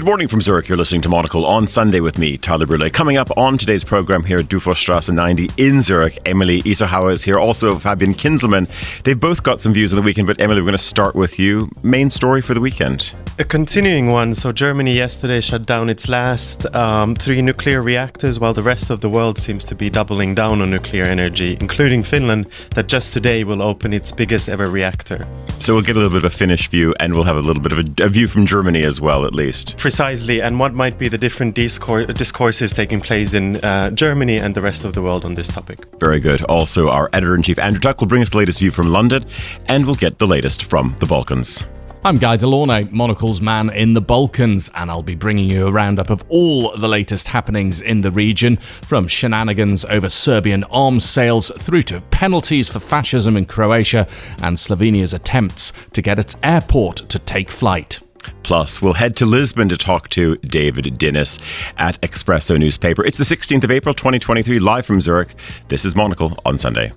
Good morning from Zurich. You're listening to Monocle on Sunday with me, Tyler Brûlé. Coming up on today's program here at Dufourstrasse 90 in Zurich, Eemeli Isoaha is here, also Fabienne Kinzelmann. They've both got some views on the weekend, but Eemeli, we're going to start with you. Main story for the weekend. A continuing one. So, Germany yesterday shut down its last um, three nuclear reactors, while the rest of the world seems to be doubling down on nuclear energy, including Finland, that just today will open its biggest ever reactor. So, we'll get a little bit of a Finnish view, and we'll have a little bit of a, a view from Germany as well, at least. Precisely, and what might be the different discourse, discourses taking place in uh, Germany and the rest of the world on this topic. Very good. Also, our editor in chief, Andrew Tuck, will bring us the latest view from London, and we'll get the latest from the Balkans. I'm Guy De Launey, Monocle's man in the Balkans, and I'll be bringing you a roundup of all the latest happenings in the region, from shenanigans over Serbian arms sales through to penalties for fascism in Croatia and Slovenia's attempts to get its airport to take flight. Plus, we'll head to Lisbon to talk to David Dinis at Expresso newspaper. It's the 16th of April, 2023, live from Zurich. This is Monocle on Sunday.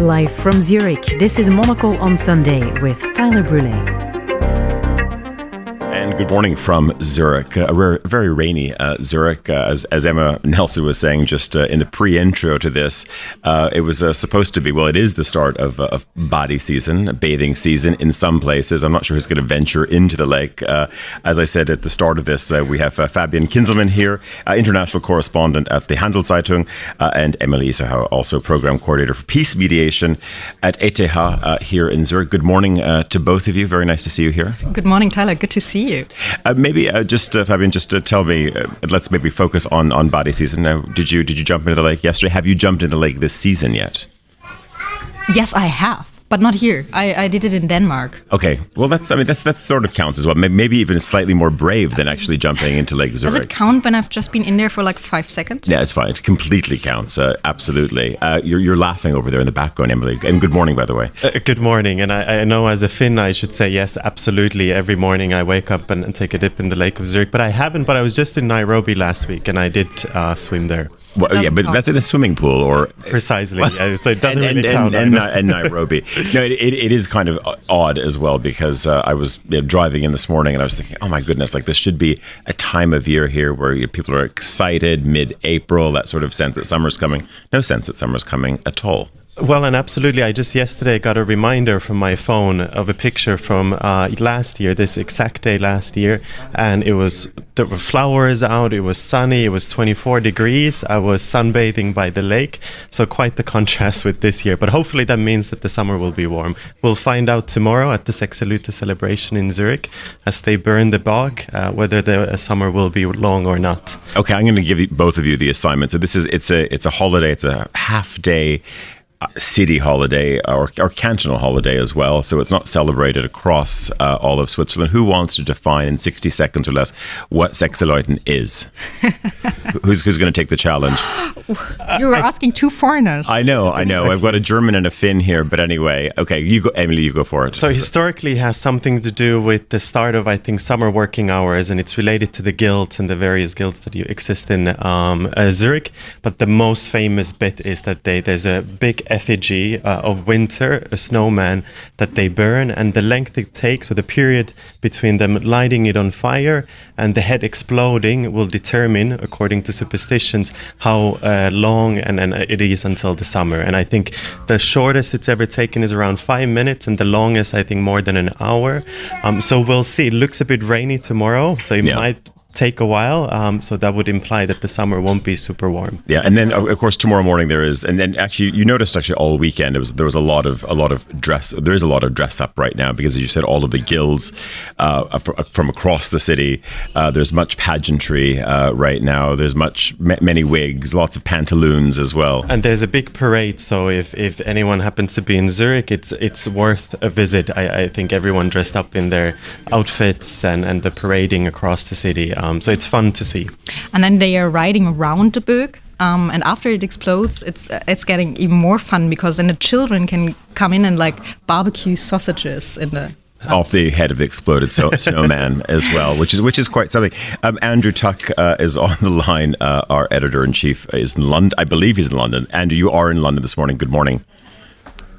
Live from Zurich, this is Monocle on Sunday with Tyler Brûlé. Good morning from Zurich. A very rainy uh, Zurich, uh, as, as, Emma Nelson was saying just uh, in the pre intro to this. Uh, it was uh, supposed to be, well, it is the start of, of Badi season, bathing season in some places. I'm not sure who's going to venture into the lake. as I said at the start of this, we have Fabienne Kinzelmann here, international correspondent at the Handelszeitung, and Eemeli Isoaha, also program coordinator for peace mediation at ETH here in Zurich. Good morning to both of you. Very nice to see you here. Good morning, Tyler. Good to see you Uh, maybe uh, just uh, Fabienne, just to tell me. Uh, let's maybe focus on on Badi season. Now, did you did you jump into the lake yesterday? Have you jumped into the lake this season yet? Yes, I have but not here. I, I did it in Denmark. Okay, well that's I mean that's that sort of counts as well. Maybe even slightly more brave than actually jumping into Lake Zurich. Does it count when I've just been in there for like five seconds? Yeah, it's fine. It completely counts. Uh, absolutely. Uh, you're you're laughing over there in the background, Eemeli. And good morning, by the way. Uh, good morning. And I, I know as a Finn, I should say yes, absolutely. Every morning I wake up and, and take a dip in the Lake of Zurich, but I haven't. But I was just in Nairobi last week, and I did uh, swim there. Well, yeah, but count. that's in a swimming pool, or precisely. yeah, so it doesn't and, really and, count. And, and, and Nairobi. no, it, it, it is kind of odd as well because uh, I was you know, driving in this morning and I was thinking, oh my goodness, like this should be a time of year here where you, people are excited, mid-April, that sort of sense that summer's coming. No sense that summer's coming at all. Well, and absolutely. I just yesterday got a reminder from my phone of a picture from uh, last year, this exact day last year, and it was there were flowers out. It was sunny. It was 24 degrees. I was sunbathing by the lake, so quite the contrast with this year. But hopefully, that means that the summer will be warm. We'll find out tomorrow at the Sechseläuten celebration in Zurich as they burn the Böögg uh, whether the summer will be long or not. Okay, I'm going to give you, both of you the assignment. So this is it's a it's a holiday. It's a half day city holiday or, or cantonal holiday as well. So it's not celebrated across uh, all of Switzerland. Who wants to define in 60 seconds or less what Sechseläuten is? who's who's going to take the challenge? You were asking two foreigners. I know, I know. I've got a German and a Finn here, but anyway, okay, you go, Eemeli, you go for it. So historically, has something to do with the start of, I think, summer working hours, and it's related to the guilds and the various guilds that you exist in um, uh, Zurich. But the most famous bit is that they there's a big effigy uh, of winter, a snowman that they burn, and the length it takes, or the period between them lighting it on fire and the head exploding, will determine, according to superstitions, how uh, long and, and it is until the summer. And I think the shortest it's ever taken is around five minutes, and the longest, I think, more than an hour. Um, so we'll see. It looks a bit rainy tomorrow, so it yeah. might take a while. Um, so that would imply that the summer won't be super warm. Yeah, and then of course tomorrow morning there is, and then actually you noticed actually all weekend it was there was a lot of a lot of dress. There is a lot of dress up right now because as you said, all of the guilds uh, from across the city. Uh, there's much pageantry uh, right now. There's much many wigs, lots of pantaloons as well. And there's a big parade. So if, if anyone happens to be in Zurich, it's it's worth a visit. I, I think everyone dressed up in their outfits and and the parading across the city. Um, so it's fun to see. And then they are riding around the Böögg. Um, and after it explodes, it's uh, it's getting even more fun because then the children can come in and like barbecue sausages in the off the head of the exploded so, snowman as well, which is which is quite something. Um, Andrew Tuck uh, is on the line. Uh, our editor in chief is in London. I believe he's in London. Andrew, you are in London this morning. Good morning.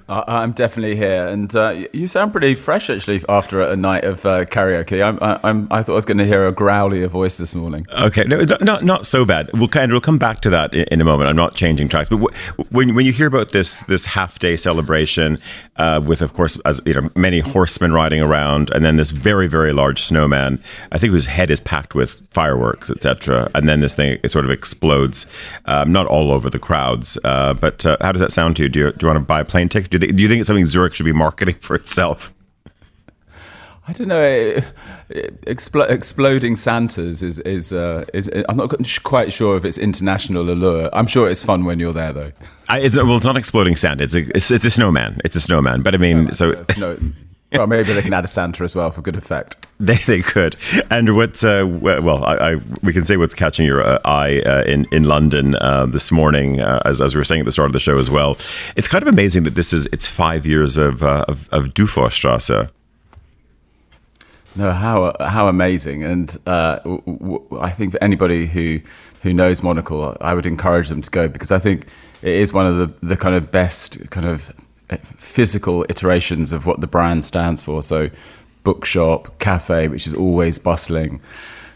I'm definitely here, and uh, you sound pretty fresh actually after a night of uh, karaoke. I'm, I'm, I thought I was going to hear a growlier voice this morning. Okay, no, not not so bad. We'll kind of we'll come back to that in, in a moment. I'm not changing tracks, but w- when when you hear about this this half day celebration uh, with, of course, as you know, many horsemen riding around, and then this very very large snowman, I think whose head is packed with fireworks, etc., and then this thing it sort of explodes, um, not all over the crowds, uh, but uh, how does that sound to you? Do you do you want to buy a plane ticket? Do you, do you think it's something Zurich should be marketing for itself? I don't know. Expl- exploding Santas is is, uh, is I'm not quite sure if it's international allure. I'm sure it's fun when you're there though. I, it's, well, it's not exploding Santa. It's a it's, it's a snowman. It's a snowman. But I mean, so snow, well, maybe they can add a Santa as well for good effect. They, they could. And what's, Uh, well, I, I, we can say what's catching your uh, eye uh, in in London uh, this morning, uh, as, as we were saying at the start of the show as well. It's kind of amazing that this is it's five years of uh, of, of Dufourstrasse. No, how how amazing! And w- w- I think for anybody who who knows Monocle, I would encourage them to go because I think it is one of the the kind of best kind of physical iterations of what the brand stands for. So, bookshop, cafe, which is always bustling.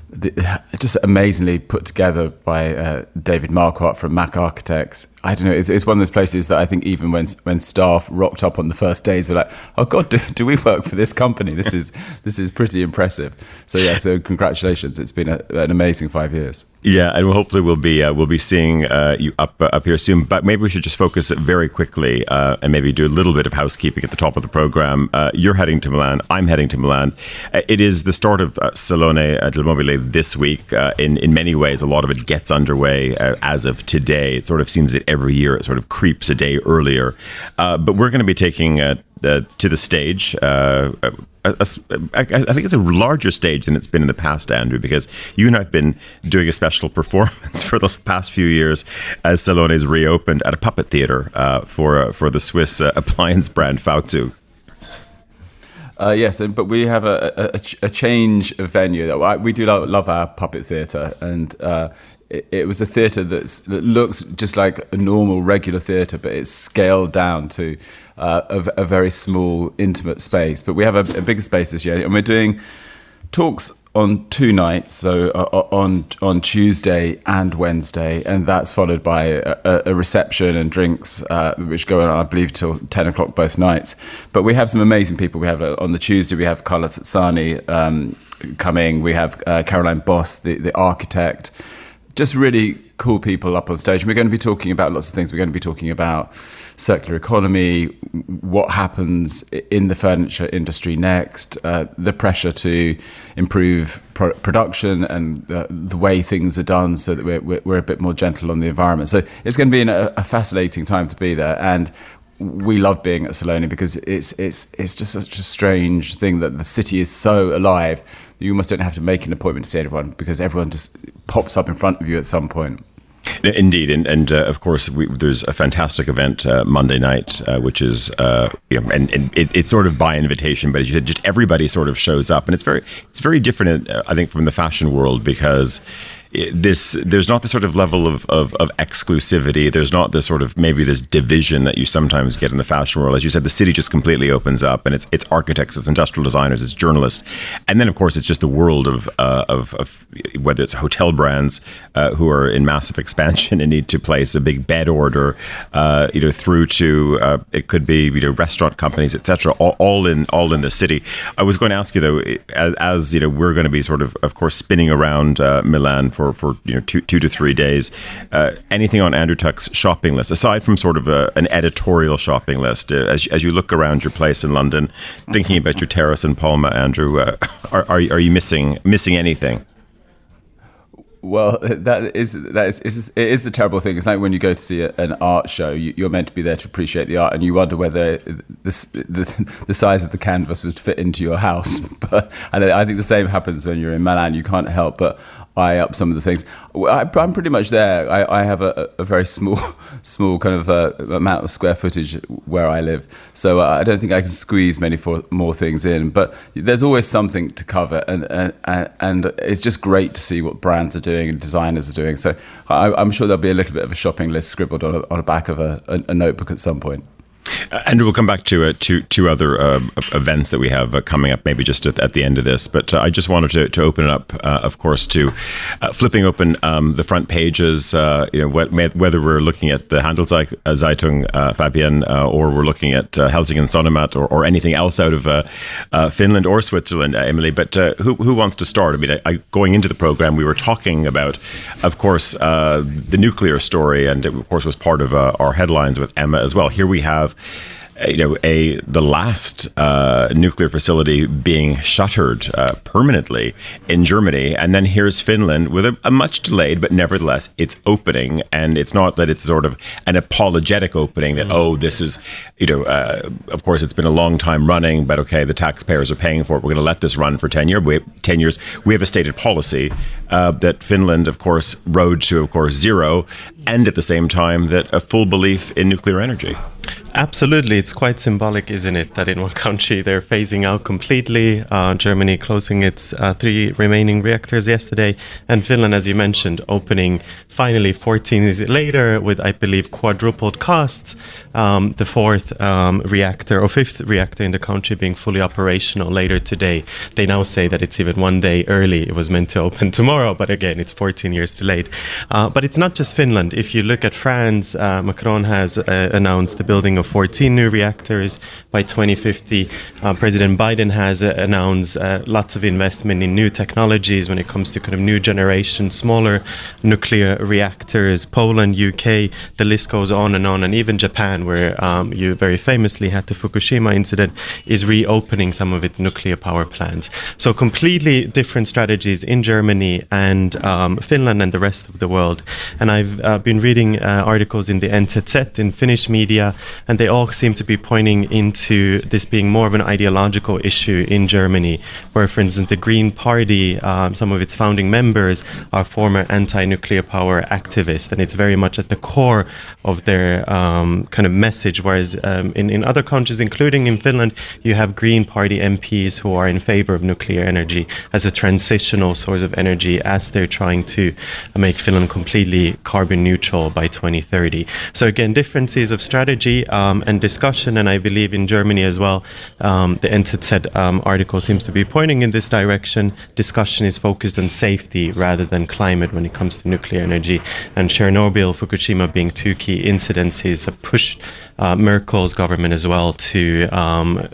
The, just amazingly put together by uh, David Marquardt from Mac Architects. I don't know. It's, it's, one of those places that I think even when when staff rocked up on the first days, were like, "Oh God, do, do we work for this company? This is this is pretty impressive." So yeah, so congratulations. It's been a, an amazing five years. Yeah, and hopefully we'll be uh, we'll be seeing uh, you up uh, up here soon. But maybe we should just focus very quickly uh, and maybe do a little bit of housekeeping at the top of the program. Uh, you're heading to Milan. I'm heading to Milan. Uh, it is the start of Salone del Mobile this week. in in many ways, a lot of it gets underway as of today. It sort of seems that every year it sort of creeps a day earlier. but we're going to be taking uh, to the stage. Uh, think it's a larger stage than it's been in the past, Andrew, because you and I have been doing a special performance for the past few years as Salone's reopened at a puppet theater uh, for uh, for the Swiss uh, appliance brand V-Zug. Uh, yes, but we have a, a, a, change of venue. We do love, our puppet theatre, and uh, it, was a theatre that looks just like a normal, regular theatre, but it's scaled down to uh, a, a, very small, intimate space. But we have a, a, bigger space this year, and we're doing talks on two nights, so uh, on on Tuesday and Wednesday, and that's followed by a, a reception and drinks, uh, which go on, I believe, till ten o'clock both nights. But we have some amazing people. We have uh, on the Tuesday we have Carla Tazzani um, coming. We have uh, Caroline Bos, the the architect. Just really cool people up on stage. And we're going to be talking about lots of things. We're going to be talking about circular economy, what happens in the furniture industry next, uh, the pressure to improve pro- production and uh, the way things are done so that we're, we're, a bit more gentle on the environment. So it's going to be a, a fascinating time to be there. And we love being at Salone because it's it's it's just such a strange thing that the city is so alive you almost don't have to make an appointment to see everyone because everyone just pops up in front of you at some point. Indeed, and, and uh, of course, we, there's a fantastic event uh, Monday night, uh, which is, uh, you know, and, and it, it's sort of by invitation, but as you said, just everybody sort of shows up, and it's very, it's very different, uh, I think, from the fashion world because this there's not the sort of level of, of, of, exclusivity. There's not this sort of maybe this division that you sometimes get in the fashion world. As you said the city just completely opens up and it's it's architects it's industrial designers it's journalists. And then of course it's just the world of uh, of, of, whether it's hotel brands uh, who are in massive expansion and need to place a big bed order uh, you know through to uh, it could be you know restaurant companies etc all, all, in all in the city. I was going to ask you though as, as you know we're going to be sort of of course spinning around uh, Milan for for for you know two two to three days. Uh, anything on Andrew Tuck's shopping list aside from sort of a, an editorial shopping list? Uh, as as you look around your place in London, thinking about your terrace in Palma, Andrew, uh, are, are are you missing missing anything? Well, that is that is, it is the terrible thing. It's like when you go to see a, an art show, you, are meant to be there to appreciate the art, and you wonder whether the, the, the size of the canvas would fit into your house. But and I think the same happens when you're in Milan. You can't help but eye up some of the things. I, am pretty much there. I, I have a, a, very small, small kind of uh, amount of square footage where I live, so uh, I don't think I can squeeze many for, more things in. But there's always something to cover, and, and and it's just great to see what brands are doing and designers are doing. So I, am sure there'll be a little bit of a shopping list scribbled on a, on the back of a, a, a notebook at some point. Uh, and we'll come back to uh, two, two other uh, events that we have uh, coming up, maybe just at, at, the end of this. But uh, I just wanted to, to open it up, uh, of course, to flipping open um, the front pages. you know, whether we're looking at the Handelszeitung, Fabienne, or we're looking at Helsingin Sanomat, or, or anything else out of Finland or Switzerland, Eemeli. But who, who wants to start? I mean, I, I, going into the program, we were talking about, of course, the nuclear story, and it, of course, was part of our headlines with Emma as well. Here we have you know, a the last uh, nuclear facility being shuttered uh, permanently in Germany, and then here's Finland with a, a, much delayed, but nevertheless, it's opening, and it's not that it's sort of an apologetic opening that mm. oh, this is, you know, uh, of course it's been a long time running, but okay, the taxpayers are paying for it. We're going to let this run for ten years. We, ten years. We have a stated policy uh, that Finland, of course, rode to, of course, zero, and at the same time that a full belief in nuclear energy. Absolutely. It's quite symbolic, isn't it, that in one country they're phasing out completely, uh, Germany closing its uh, three remaining reactors yesterday, and Finland, as you mentioned, opening finally 14 years later with, I believe, quadrupled costs, um, the fourth um, reactor or fifth reactor in the country being fully operational later today. They now say that it's even one day early. It was meant to open tomorrow, but again, it's 14 years delayed. Uh, but it's not just Finland. If you look at France, uh, Macron has uh, announced the building of 14 new reactors by 2050. Uh, President Biden has uh, announced uh, lots of investment in new technologies when it comes to kind of new generation, smaller nuclear reactors. Poland, UK, the list goes on and on, and even Japan, where um, you very famously had the Fukushima incident, is reopening some of its nuclear power plants. So completely different strategies in Germany and um, Finland and the rest of the world. And I've uh, been reading uh, articles in the NZZ in Finnish media and they all seem to be pointing into this being more of an ideological issue in Germany, where, for instance, the Green Party, um, some of its founding members are former anti-nuclear power activists, and it's very much at the core of their um, kind of message. Whereas um, in in other countries, including in Finland, you have Green Party MPs who are in favor of nuclear energy as a transitional source of energy, as they're trying to make Finland completely carbon neutral by 2030. So again, differences of strategy um, and discussion, and I believe in Germany as well, um, the NZZ um, article seems to be pointing in this direction. Discussion is focused on safety rather than climate when it comes to nuclear energy, and Chernobyl, Fukushima being two key incidences that push uh, Merkel's government as well to um,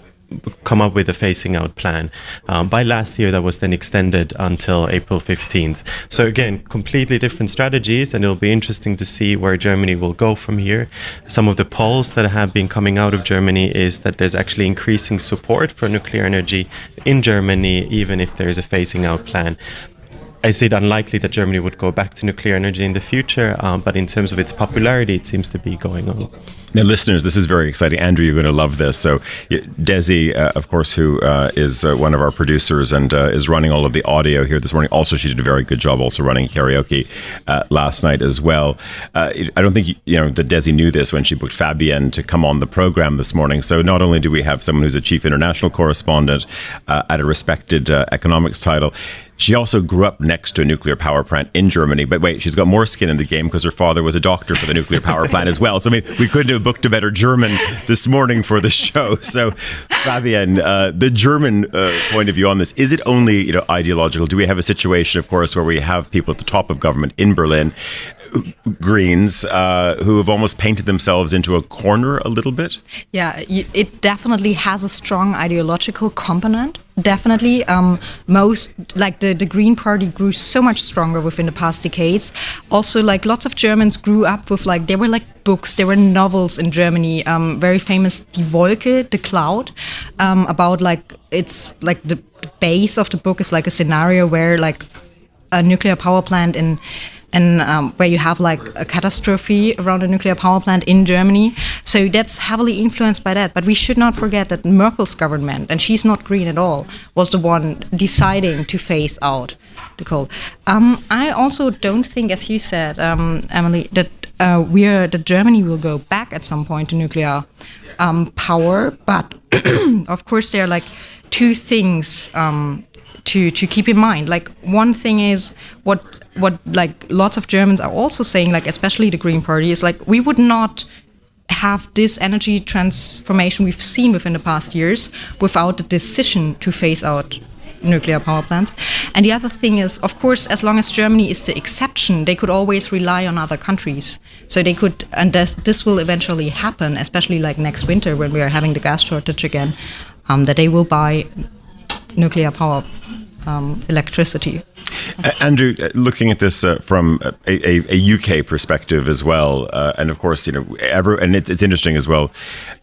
come up with a phasing out plan. Um, by last year, that was then extended until April 15th. So again, completely different strategies, and it'll be interesting to see where Germany will go from here. Some of the polls that have been coming out of Germany is that there's actually increasing support for nuclear energy in Germany, even if there is a phasing out plan. I see it unlikely that Germany would go back to nuclear energy in the future, um, but in terms of its popularity, it seems to be going on. Now, listeners, this is very exciting. Andrew, you're going to love this. So, Desi, uh, of course, who uh, is uh, one of our producers and uh, is running all of the audio here this morning. Also, she did a very good job also running karaoke uh, last night as well. I don't think you know that Desi knew this when she booked Fabienne to come on the program this morning. So, not only do we have someone who's a chief international correspondent at a respected economics title, she also grew up next to a nuclear power plant in Germany. But wait, she's got more skin in the game because her father was a doctor for the nuclear power plant as well. So I mean, we couldn't have booked a better German this morning for the show. So, Fabienne, uh, the German uh, point of view on this is it only you know ideological? Do we have a situation, of course, where we have people at the top of government in Berlin Greens uh, who have almost painted themselves into a corner a little bit? Yeah, it definitely has a strong ideological component. Definitely, um, most like the, the Green Party grew so much stronger within the past decades. Also, like lots of Germans grew up with like there were like books, there were novels in Germany. Um, very famous Die Wolke, the cloud, um, about like it's like the base of the book is like a scenario where like a nuclear power plant in and um, where you have like a catastrophe around a nuclear power plant in Germany. So that's heavily influenced by that. But we should not forget that Merkel's government, and she's not green at all, was the one deciding to phase out the coal. Um, I also don't think, as you said, um, Eemeli, that uh, we're that Germany will go back at some point to nuclear um, power. But of course, there are like two things um, to to keep in mind. Like one thing is what what like lots of Germans are also saying, like especially the Green Party, is like we would not have this energy transformation we've seen within the past years without the decision to phase out nuclear power plants. And the other thing is, of course, as long as Germany is the exception, they could always rely on other countries. So they could, and this, this will eventually happen, especially like next winter when we are having the gas shortage again, um, that they will buy nuclear power um, electricity. Andrew, uh, looking at this uh, from a, a, a, UK perspective as well, uh, and of course, you know, and it's, it's interesting as well.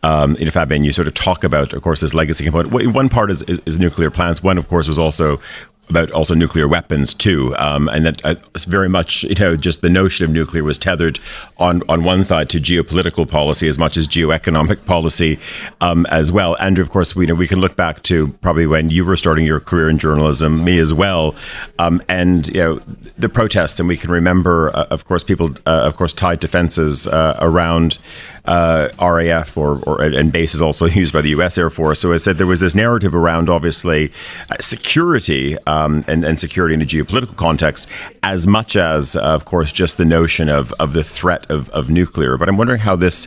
Um, you know, Fabienne, you sort of talk about, of course, this legacy component. One part is, is, is nuclear plants. One, of course, was also about also nuclear weapons too, um, and that uh, very much you know just the notion of nuclear was tethered on on one side to geopolitical policy as much as geoeconomic policy um, as well. Andrew, of course, we you know we can look back to probably when you were starting your career in journalism, me as well, um, and you know the protests, and we can remember, uh, of course, people, uh, of course, tied defenses uh, around uh, RAF or, or and bases also used by the U.S. Air Force. So I said there was this narrative around obviously uh, security um, and, and security in a geopolitical context, as much as uh, of course just the notion of of the threat of, of nuclear. But I'm wondering how this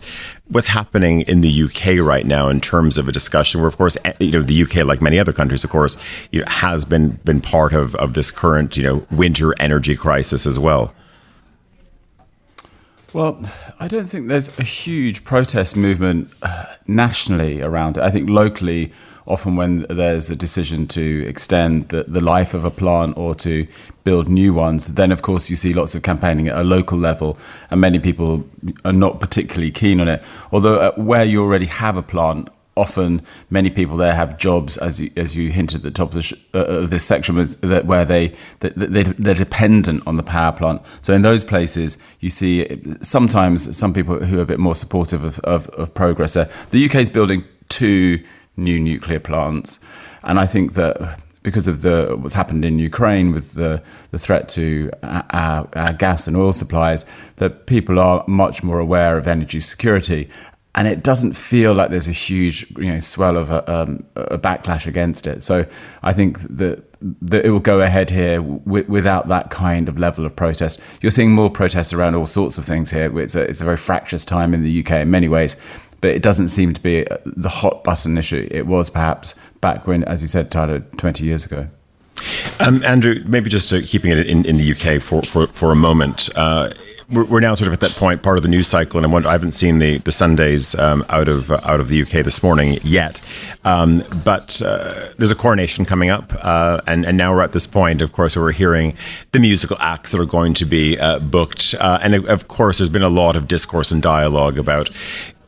what's happening in the UK right now in terms of a discussion where, of course, eh, you know, the UK, like many other countries, of course, you know, has been been part of, of this current, you know, winter energy crisis as well. Well, I don't think there's a huge protest movement uh, nationally around it. I think locally, often when there's a decision to extend the, the life of a plant or to build new ones, then of course you see lots of campaigning at a local level, and many people are not particularly keen on it. Although, uh, where you already have a plant, often many people there have jobs, as you, as you hinted at the top of, the sh- uh, of this section, where they, they they're dependent on the power plant. So in those places, you see sometimes some people who are a bit more supportive of, of, of progress. There. The UK is building two new nuclear plants, and I think that because of the what's happened in Ukraine with the, the threat to our, our, gas and oil supplies, that people are much more aware of energy security and it doesn't feel like there's a huge you know swell of a, um, a backlash against it. So I think that, that it will go ahead here w- without that kind of level of protest. You're seeing more protests around all sorts of things here. It's a, it's a very fractious time in the UK in many ways, but it doesn't seem to be uh, the hot button issue it was perhaps back when, as you said, Tyler, 20 years ago. Um, Andrew, maybe just uh, keeping it in, in the UK for, for, for a moment. Uh, we're, we're, now sort of at that point, part of the news cycle, and I, wonder, I haven't seen the the Sundays um, out of uh, out of the UK this morning yet. Um, but uh, there's a coronation coming up, uh, and and now we're at this point. Of course, where we're hearing the musical acts that are going to be uh, booked, uh, and of course, there's been a lot of discourse and dialogue about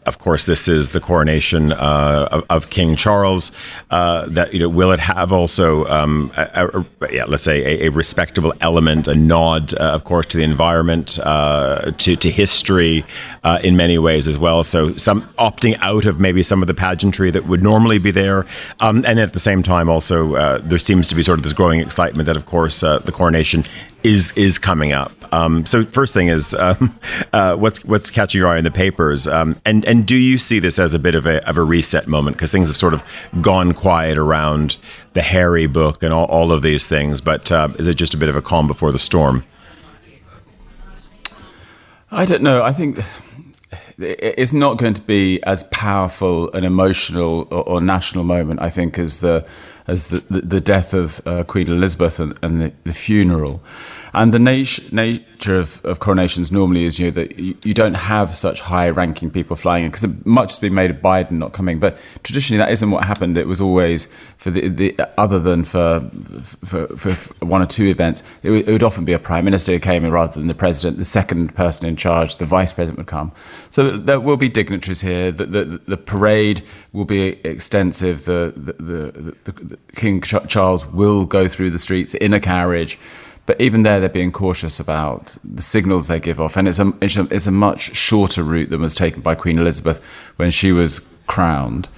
of course, this is the coronation uh, of, of, King Charles. Uh, that you know, will it have also, um, a, a, yeah, let's say, a, a, respectable element, a nod, uh, of course, to the environment, uh, to to history, uh, in many ways as well. So some opting out of maybe some of the pageantry that would normally be there, um, and at the same time, also there seems to be sort of this growing excitement that, of course, the coronation is is coming up. Um, so first thing is um, uh, what's what's catching your eye in the papers, um, and and do you see this as a bit of a of a reset moment because things have sort of gone quiet around the Harry book and all, all of these things, but uh, is it just a bit of a calm before the storm? I don't know. I think it's not going to be as powerful an emotional or, or national moment, I think, as the as the, the, death of uh, Queen Elizabeth and, and the, the, funeral. And the nat- nature of, of, coronations normally is you know, that you, you don't have such high ranking people flying in because much has been made of Biden not coming. But traditionally, that isn't what happened. It was always for the, the other than for, for, for, one or two events, it, w- it would often be a prime minister who came in rather than the president. The second person in charge, the vice president, would come. So there will be dignitaries here. The, the, the parade will be extensive. The, the, the, the King Charles will go through the streets in a carriage. But even there, they're being cautious about the signals they give off. And it's a, it's a, it's a much shorter route than was taken by Queen Elizabeth when she was crowned.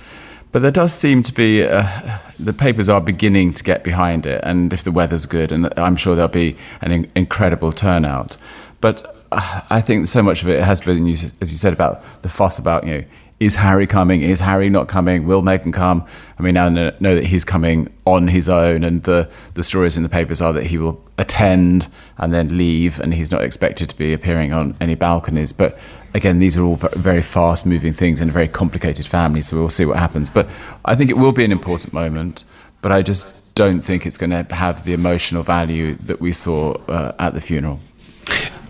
But there does seem to be, uh, the papers are beginning to get behind it. And if the weather's good, and I'm sure there'll be an in- incredible turnout. But uh, I think so much of it has been, as you said, about the fuss about, you know, is Harry coming? Is Harry not coming? Will Meghan come? I mean, now know, know that he's coming on his own, and the, the stories in the papers are that he will attend and then leave, and he's not expected to be appearing on any balconies. But again, these are all very fast moving things in a very complicated family, so we'll see what happens. But I think it will be an important moment, but I just don't think it's going to have the emotional value that we saw uh, at the funeral.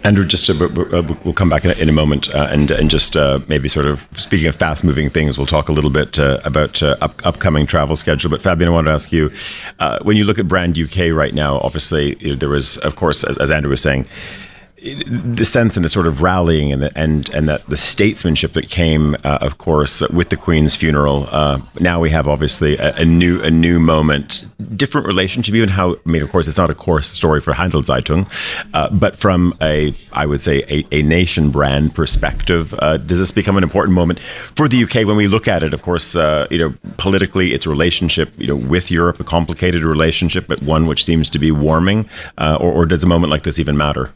Andrew, just uh, we'll come back in a, moment, uh, and and just uh, maybe sort of speaking of fast-moving things, we'll talk a little bit uh, about uh, up, upcoming travel schedule. But Fabienne, I wanted to ask you, uh, when you look at Brand UK right now, obviously you know, there was, of course, as, as Andrew was saying the sense and the sort of rallying and the, and and that the statesmanship that came, uh, of course, with the Queen's funeral. Uh, now we have obviously a, a, new a new moment, different relationship. Even how I mean, of course, it's not a core story for Handelszeitung, uh, but from a I would say a, a nation brand perspective, uh, does this become an important moment for the UK when we look at it? Of course, uh, you know, politically, its relationship, you know, with Europe, a complicated relationship, but one which seems to be warming. Uh, or, or does a moment like this even matter?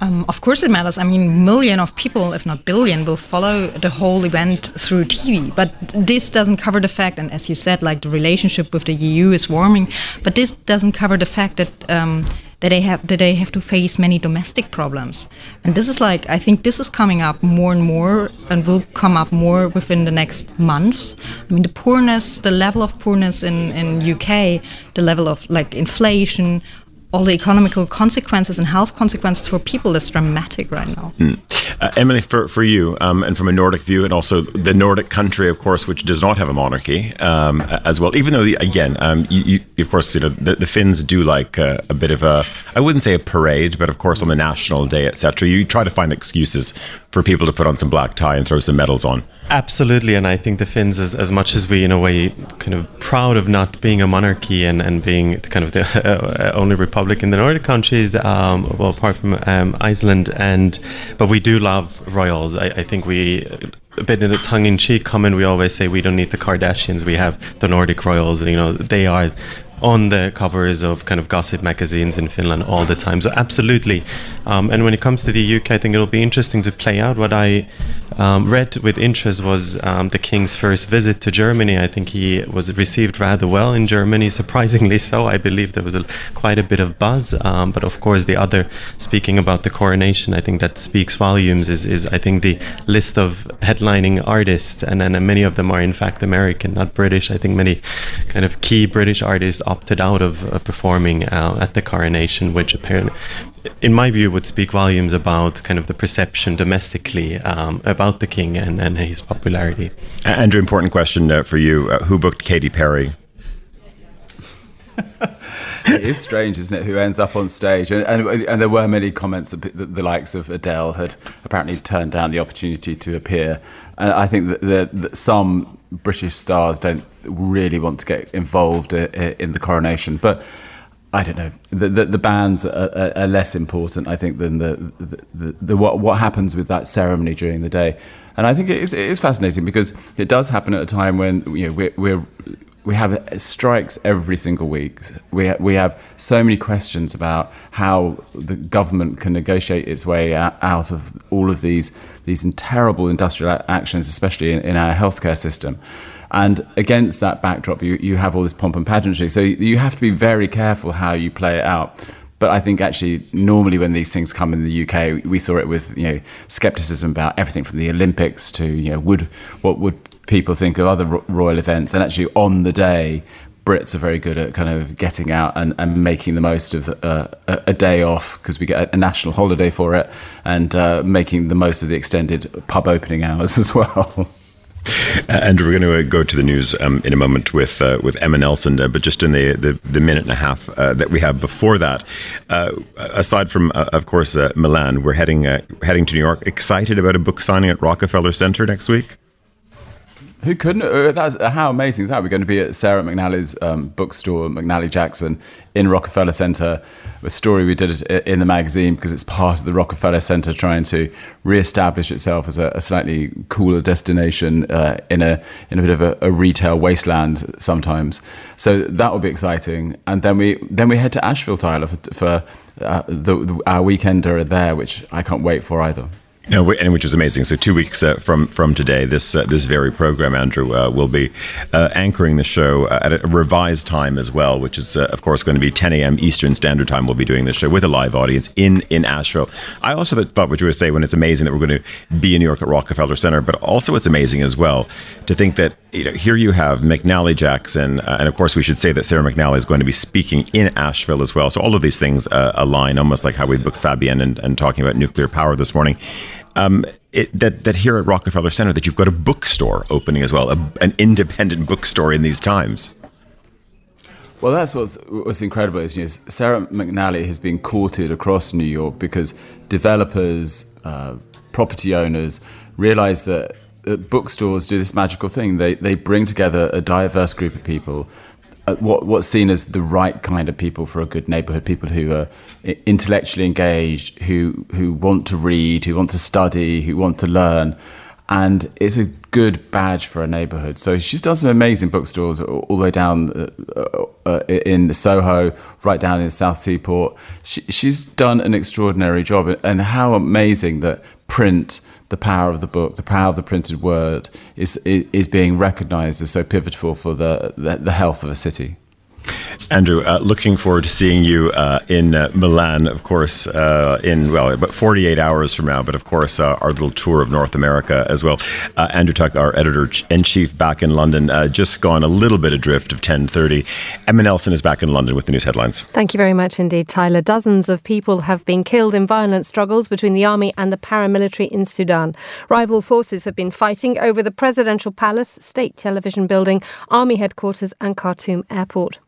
Um, of course, it matters. I mean, million of people, if not billion, will follow the whole event through TV. But this doesn't cover the fact, and as you said, like the relationship with the EU is warming. But this doesn't cover the fact that um, that they have that they have to face many domestic problems. And this is like I think this is coming up more and more, and will come up more within the next months. I mean, the poorness, the level of poorness in in UK, the level of like inflation all the economical consequences and health consequences for people is dramatic right now. Mm. Uh, Eemeli, for, for you, um, and from a Nordic view, and also the Nordic country, of course, which does not have a monarchy um, as well, even though, the, again, um, you, you, of course, you know, the, the Finns do like a, a, bit of a, I wouldn't say a parade, but of course, on the national day, etc., you try to find excuses for people to put on some black tie and throw some medals on. Absolutely, and I think the Finns, as, as much as we, in a way, kind of proud of not being a monarchy and, and being kind of the uh, only republic in the Nordic countries, um, well, apart from um, Iceland, and but we do love royals. I, I think we a bit in a tongue-in-cheek comment we always say we don't need the kardashians we have the nordic royals and you know they are on the covers of kind of gossip magazines in Finland all the time. So absolutely. Um, and when it comes to the UK, I think it'll be interesting to play out. What I um, read with interest was um, the King's first visit to Germany. I think he was received rather well in Germany, surprisingly so. I believe there was a, quite a bit of buzz. Um, but of course, the other, speaking about the coronation, I think that speaks volumes is, is I think the list of headlining artists, and, and many of them are in fact American, not British. I think many kind of key British artists opted out of uh, performing uh, at the coronation, which apparently, in my view, would speak volumes about kind of the perception domestically um, about the king and, and his popularity. Andrew, important question uh, for you: uh, Who booked Katy Perry? it is strange, isn't it? Who ends up on stage? And, and, and there were many comments that the, the, likes of Adele had apparently turned down the opportunity to appear. And I think that, the, that some British stars don't really want to get involved in the coronation. But I don't know. The the, the bands are, are, less important, I think, than the, the, the, the, what what happens with that ceremony during the day. And I think it is, it is fascinating because it does happen at a time when you know we're, we're we have uh, strikes every single week. We we have so many questions about how the government can negotiate its way out of all of these these terrible industrial actions, especially in, in our healthcare system. And against that backdrop, you, you have all this pomp and pageantry. So you have to be very careful how you play it out. But I think actually, normally when these things come in the UK, we saw it with you know skepticism about everything from the Olympics to you know would what would people think of other royal events. And actually, on the day, Brits are very good at kind of getting out and, and making the most of uh, a, a, day off because we get a, national holiday for it and uh, making the most of the extended pub opening hours as well. And we're going to uh, go to the news um, in a moment with uh, with Emma Nelson, but just in the, the, the, minute and a half uh, that we have before that, aside from of course Milan, we're heading heading to New York. Excited about a book signing at Rockefeller Center next week. Who couldn't? Uh, that's, uh, how amazing is that? We're going to be at Sarah McNally's um, bookstore, McNally Jackson, in Rockefeller Center. A story we did in the magazine because it's part of the Rockefeller Center trying to re-establish itself as a, a slightly cooler destination uh, in a in a bit of a, a, retail wasteland sometimes. So that will be exciting. And then we then we head to Asheville, Tyler, for, for uh, the, the, our weekender there, which I can't wait for either. No, and which is amazing. So two weeks uh, from from today, this uh, this very program, Andrew uh, will be uh, anchoring the show uh, at a revised time as well, which is uh, of course going to be 10 a.m. Eastern Standard Time. We'll be doing this show with a live audience in in Asheville. I also thought what you would say when it's amazing that we're going to be in New York at Rockefeller Center, but also it's amazing as well to think that you know here you have McNally Jackson, and of course we should say that Sarah McNally is going to be speaking in Asheville as well. So all of these things align, almost like how we booked Fabienne and, and talking about nuclear power this morning um, it, that that here at Rockefeller Center that you've got a bookstore opening as well, a, an independent bookstore in these times. Well, that's what's what's incredible is you know, Sarah McNally has been courted across New York because developers, uh, property owners realize that, bookstores do this magical thing. They they bring together a diverse group of people what what's seen as the right kind of people for a good neighborhood people who are intellectually engaged who who want to read who want to study who want to learn. And it's a good badge for a neighborhood. So she's done some amazing bookstores all the way down uh, uh, in Soho right down in South Seaport. She, she's done an extraordinary job. And how amazing that print the power of the book, the power of the printed word, is is being recognised as so pivotal for the, the, the health of a city. Andrew, uh, looking forward to seeing you uh, in uh, Milan, of course, uh, in, well, about 48 hours from now, but of course, uh, our little tour of North America as well. Uh, Andrew Tuck, our editor in chief, back in London, just gone a little bit adrift of 1030. Emma Nelson is back in London with the news headlines. Thank you very much indeed, Tyler. Dozens of people have been killed in violent struggles between the army and the paramilitary in Sudan. Rival forces have been fighting over the presidential palace, state television building, army headquarters, and Khartoum airport.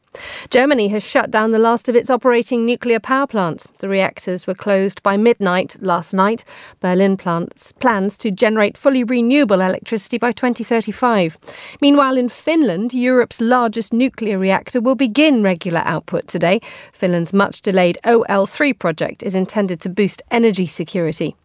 Germany has shut down the last of its operating nuclear power plants. The reactors were closed by midnight last night. Berlin plans, plans to generate fully renewable electricity by 2035. Meanwhile, in Finland, Europe's largest nuclear reactor will begin regular output today. Finland's much delayed OL3 project is intended to boost energy security.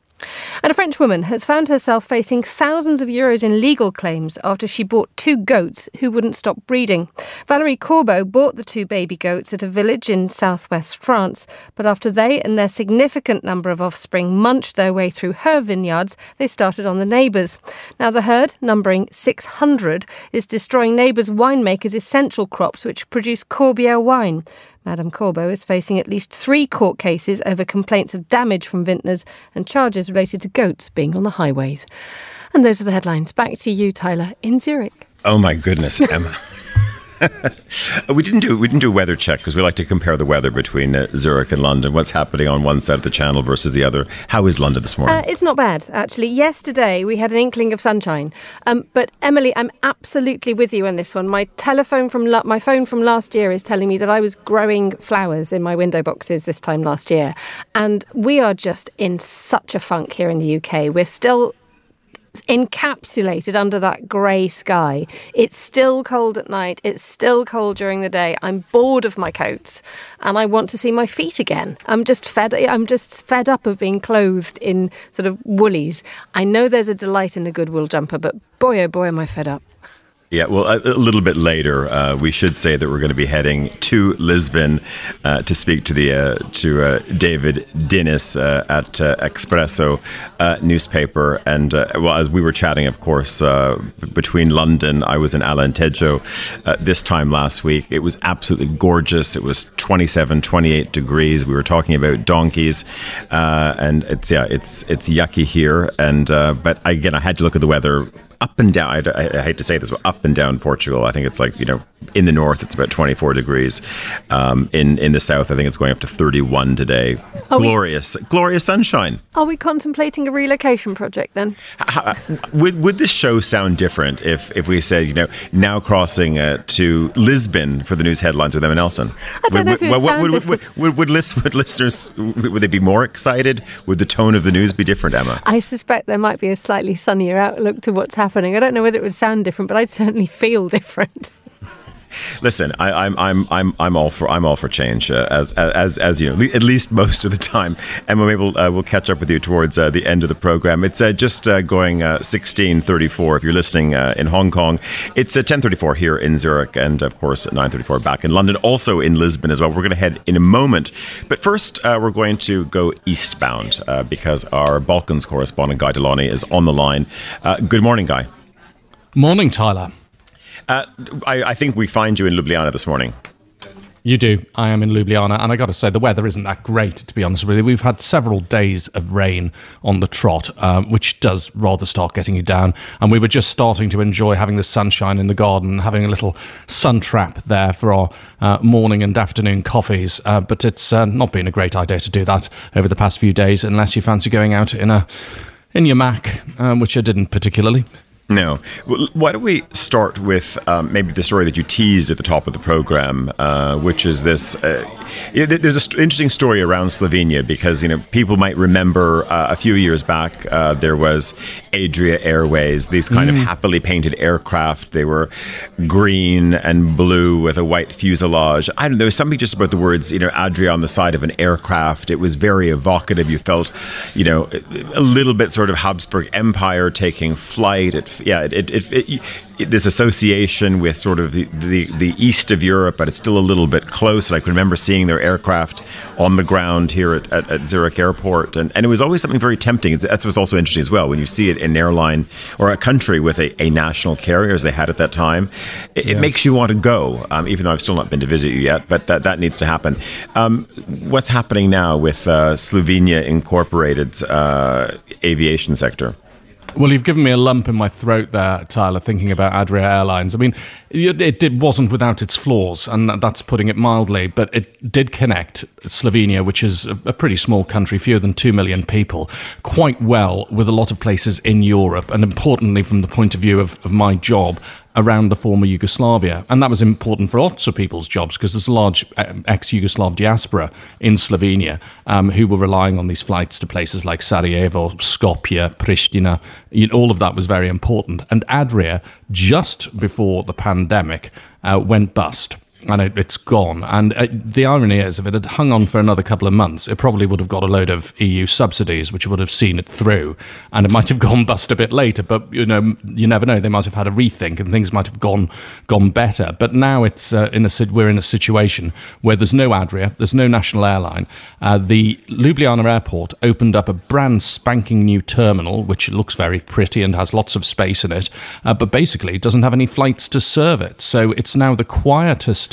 And a French woman has found herself facing thousands of euros in legal claims after she bought two goats who wouldn't stop breeding. Valerie Corbeau bought the two baby goats at a village in southwest France, but after they and their significant number of offspring munched their way through her vineyards, they started on the neighbours. Now, the herd, numbering 600, is destroying neighbours' winemakers' essential crops, which produce Corbière wine. Madame Corbeau is facing at least three court cases over complaints of damage from vintners and charges related to goats being on the highways. And those are the headlines. Back to you, Tyler, in Zurich. Oh my goodness, Emma. we didn't do we didn't do a weather check because we like to compare the weather between uh, Zurich and London. What's happening on one side of the channel versus the other? How is London this morning? Uh, it's not bad actually. Yesterday we had an inkling of sunshine, um, but Eemeli, I'm absolutely with you on this one. My telephone from la- my phone from last year is telling me that I was growing flowers in my window boxes this time last year, and we are just in such a funk here in the UK. We're still encapsulated under that grey sky. It's still cold at night. It's still cold during the day. I'm bored of my coats, and I want to see my feet again. I'm just fed. I'm just fed up of being clothed in sort of woolies. I know there's a delight in a good wool jumper, but boy, oh boy, am I fed up. Yeah, well, a, a, little bit later, uh, we should say that we're going to be heading to Lisbon uh, to speak to the uh, to uh, David Dinis uh, at uh, Expresso newspaper. And well, as we were chatting, of course, between London, I was in Alentejo this time last week. It was absolutely gorgeous. It was 27, 28 degrees. We were talking about donkeys, and it's yeah, it's it's yucky here. And but again, I had to look at the weather up and down. I, I, hate to say this, but up and down Portugal. I think it's like you know, in the north it's about 24 degrees. Um, in in the south, I think it's going up to 31 today. Are glorious, we, glorious sunshine. Are we contemplating a relocation project then? How, would would this show sound different if if we said you know now crossing uh, to Lisbon for the news headlines with Emma Nelson? I don't would, know if it would, sound would, would, would, would, would listeners would they be more excited? Would the tone of the news be different, Emma? I suspect there might be a slightly sunnier outlook to what's happening happening. I don't know whether it would sound different, but I'd certainly feel different. Listen, I, am I'm I'm I'm all for I'm all for change uh, as as as you know at least most of the time, and we'll uh, we'll catch up with you towards uh, the end of the program. It's uh, just uh, going 16:34 if you're listening in Hong Kong. It's 10:34 here in Zurich, and of course 9:34 back in London, also in Lisbon as well. We're going to head in a moment, but first we're going to go eastbound because our Balkans correspondent Guy Delaney is on the line. good morning, Guy. Morning, Tyler. Uh, I, I, think we find you in Ljubljana this morning. You do. I am in Ljubljana, and I got to say, the weather isn't that great, to be honest with you. We've had several days of rain on the trot, um, which does rather start getting you down. And we were just starting to enjoy having the sunshine in the garden, having a little sun trap there for our uh, morning and afternoon coffees. Uh, but it's uh, not been a great idea to do that over the past few days, unless you fancy going out in a in your Mac, um, which I didn't particularly. No. Well, why don't we start with um, maybe the story that you teased at the top of the program, uh, which is this. Uh, you know, there's an interesting story around Slovenia because you know people might remember uh, a few years back uh, there was Adria Airways, these kind mm. of happily painted aircraft. They were green and blue with a white fuselage. I don't know. There was something just about the words, you know, Adria on the side of an aircraft. It was very evocative. You felt, you know, a little bit sort of Habsburg Empire taking flight. It yeah, it, it, it, this association with sort of the, the, the east of Europe, but it's still a little bit close. And I can remember seeing their aircraft on the ground here at, at, at Zurich Airport, and, and it was always something very tempting. It's, that's what's also interesting as well when you see it in an airline or a country with a, a national carrier as they had at that time. It, yeah. it makes you want to go, um, even though I've still not been to visit you yet. But that that needs to happen. Um, what's happening now with uh, Slovenia Incorporated uh, aviation sector? Well, you've given me a lump in my throat there, Tyler, thinking about Adria Airlines. I mean, it, it wasn't without its flaws, and that's putting it mildly, but it did connect Slovenia, which is a, a pretty small country, fewer than 2 million people, quite well with a lot of places in Europe. And importantly, from the point of view of, of my job, around the former Yugoslavia. And that was important for lots of people's jobs because there's a large um, ex Yugoslav diaspora in Slovenia um, who were relying on these flights to places like Sarajevo, Skopje, Pristina. You know, all of that was very important. And Adria, just before the pandemic, uh, went bust and it, has gone. And uh, the irony is, if it had hung on for another couple of months, it probably would have got a load of EU subsidies, which would have seen it through, and it might have gone bust a bit later. But you know, you never know; they might have had a rethink, and things might have gone gone better. But now it's uh, in a we're in a situation where there's no Adria, there's no national airline. Uh, the Ljubljana airport opened up a brand spanking new terminal, which looks very pretty and has lots of space in it, uh, but basically doesn't have any flights to serve it. So it's now the quietest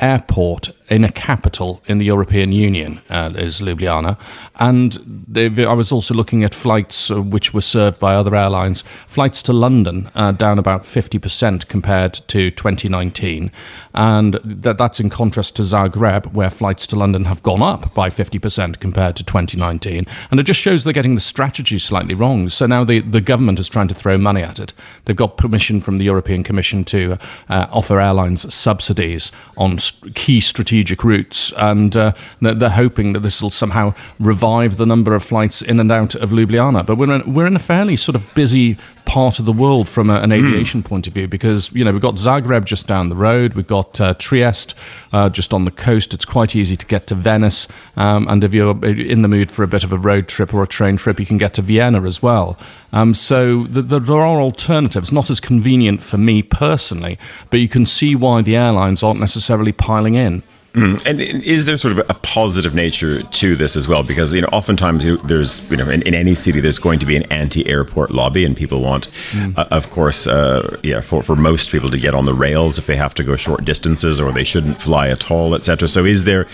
airport in a capital in the European Union, uh, is Ljubljana. And I was also looking at flights uh, which were served by other airlines. Flights to London uh, down about 50% compared to 2019. And th- that's in contrast to Zagreb, where flights to London have gone up by 50% compared to 2019. And it just shows they're getting the strategy slightly wrong. So now the, the government is trying to throw money at it. They've got permission from the European Commission to uh, offer airlines subsidies on key strategic routes. And uh, they're, hoping that this will somehow revive the number of flights in and out of Ljubljana. But we're in, we're in a fairly sort of busy part of the world from a, an hmm. aviation point of view because you know we've got Zagreb just down the road, we've got uh, Trieste uh, just on the coast. It's quite easy to get to Venice, um, and if you're in the mood for a bit of a road trip or a train trip, you can get to Vienna as well. Um, so the, the, there are alternatives, not as convenient for me personally, but you can see why the airlines aren't necessarily piling in. Mm. And is there sort of a positive nature to this as well? Because you know, oftentimes there's you know, in, in any city there's going to be an anti-airport lobby, and people want, mm. uh, of course, uh, yeah, for, for most people to get on the rails if they have to go short distances or they shouldn't fly at all, etc. So is there,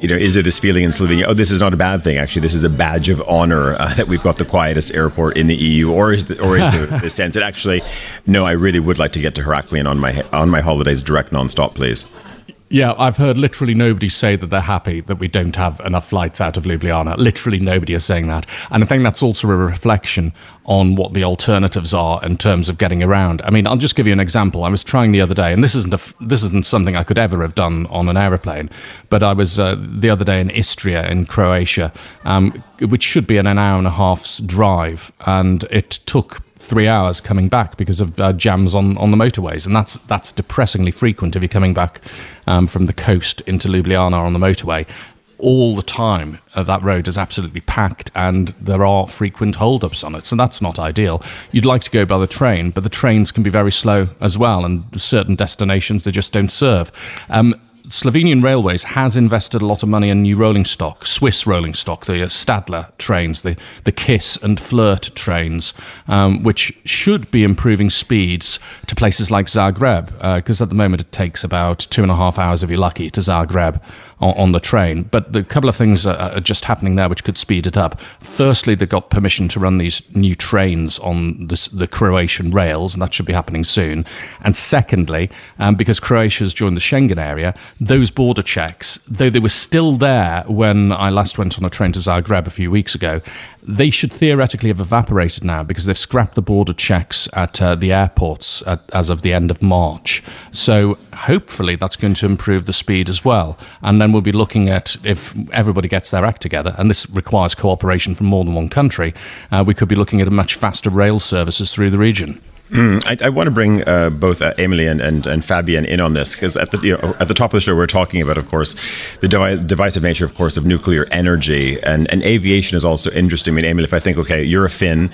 you know, is there this feeling in Slovenia? Oh, this is not a bad thing. Actually, this is a badge of honor uh, that we've got the quietest airport in the EU, or is the, or is the, the sense that actually, no, I really would like to get to Heraklion on my on my holidays direct nonstop, please. Yeah, I've heard literally nobody say that they're happy that we don't have enough flights out of Ljubljana. Literally nobody is saying that. And I think that's also a reflection on what the alternatives are in terms of getting around. I mean, I'll just give you an example. I was trying the other day, and this isn't a, this isn't something I could ever have done on an aeroplane, but I was uh, the other day in Istria in Croatia, um, which should be an, an hour and a half's drive, and it took three hours coming back because of uh, jams on, on the motorways, and that's that's depressingly frequent if you're coming back um, from the coast into Ljubljana on the motorway. All the time, uh, that road is absolutely packed, and there are frequent holdups on it. So that's not ideal. You'd like to go by the train, but the trains can be very slow as well, and certain destinations they just don't serve. Um, Slovenian Railways has invested a lot of money in new rolling stock, Swiss rolling stock, the uh, Stadler trains, the, the Kiss and Flirt trains, um, which should be improving speeds to places like Zagreb, because uh, at the moment it takes about two and a half hours if you're lucky to Zagreb on, on the train. But a couple of things are, are, just happening there which could speed it up. Firstly, they got permission to run these new trains on this, the Croatian rails, and that should be happening soon. And secondly, um, because Croatia's joined the Schengen area, those border checks, though they were still there when I last went on a train to Zagreb a few weeks ago, they should theoretically have evaporated now because they've scrapped the border checks at uh, the airports at, as of the end of March. So hopefully that's going to improve the speed as well. And then we'll be looking at if everybody gets their act together, and this requires cooperation from more than one country, uh, we could be looking at a much faster rail services through the region. Mm, I, I, want to bring uh, both uh, Eemeli and, and, and Fabienne in on this because at the you know, at the top of the show we're talking about, of course, the devi- divisive nature, of course, of nuclear energy and, and aviation is also interesting. I mean, Eemeli, if I think, okay, you're a Finn,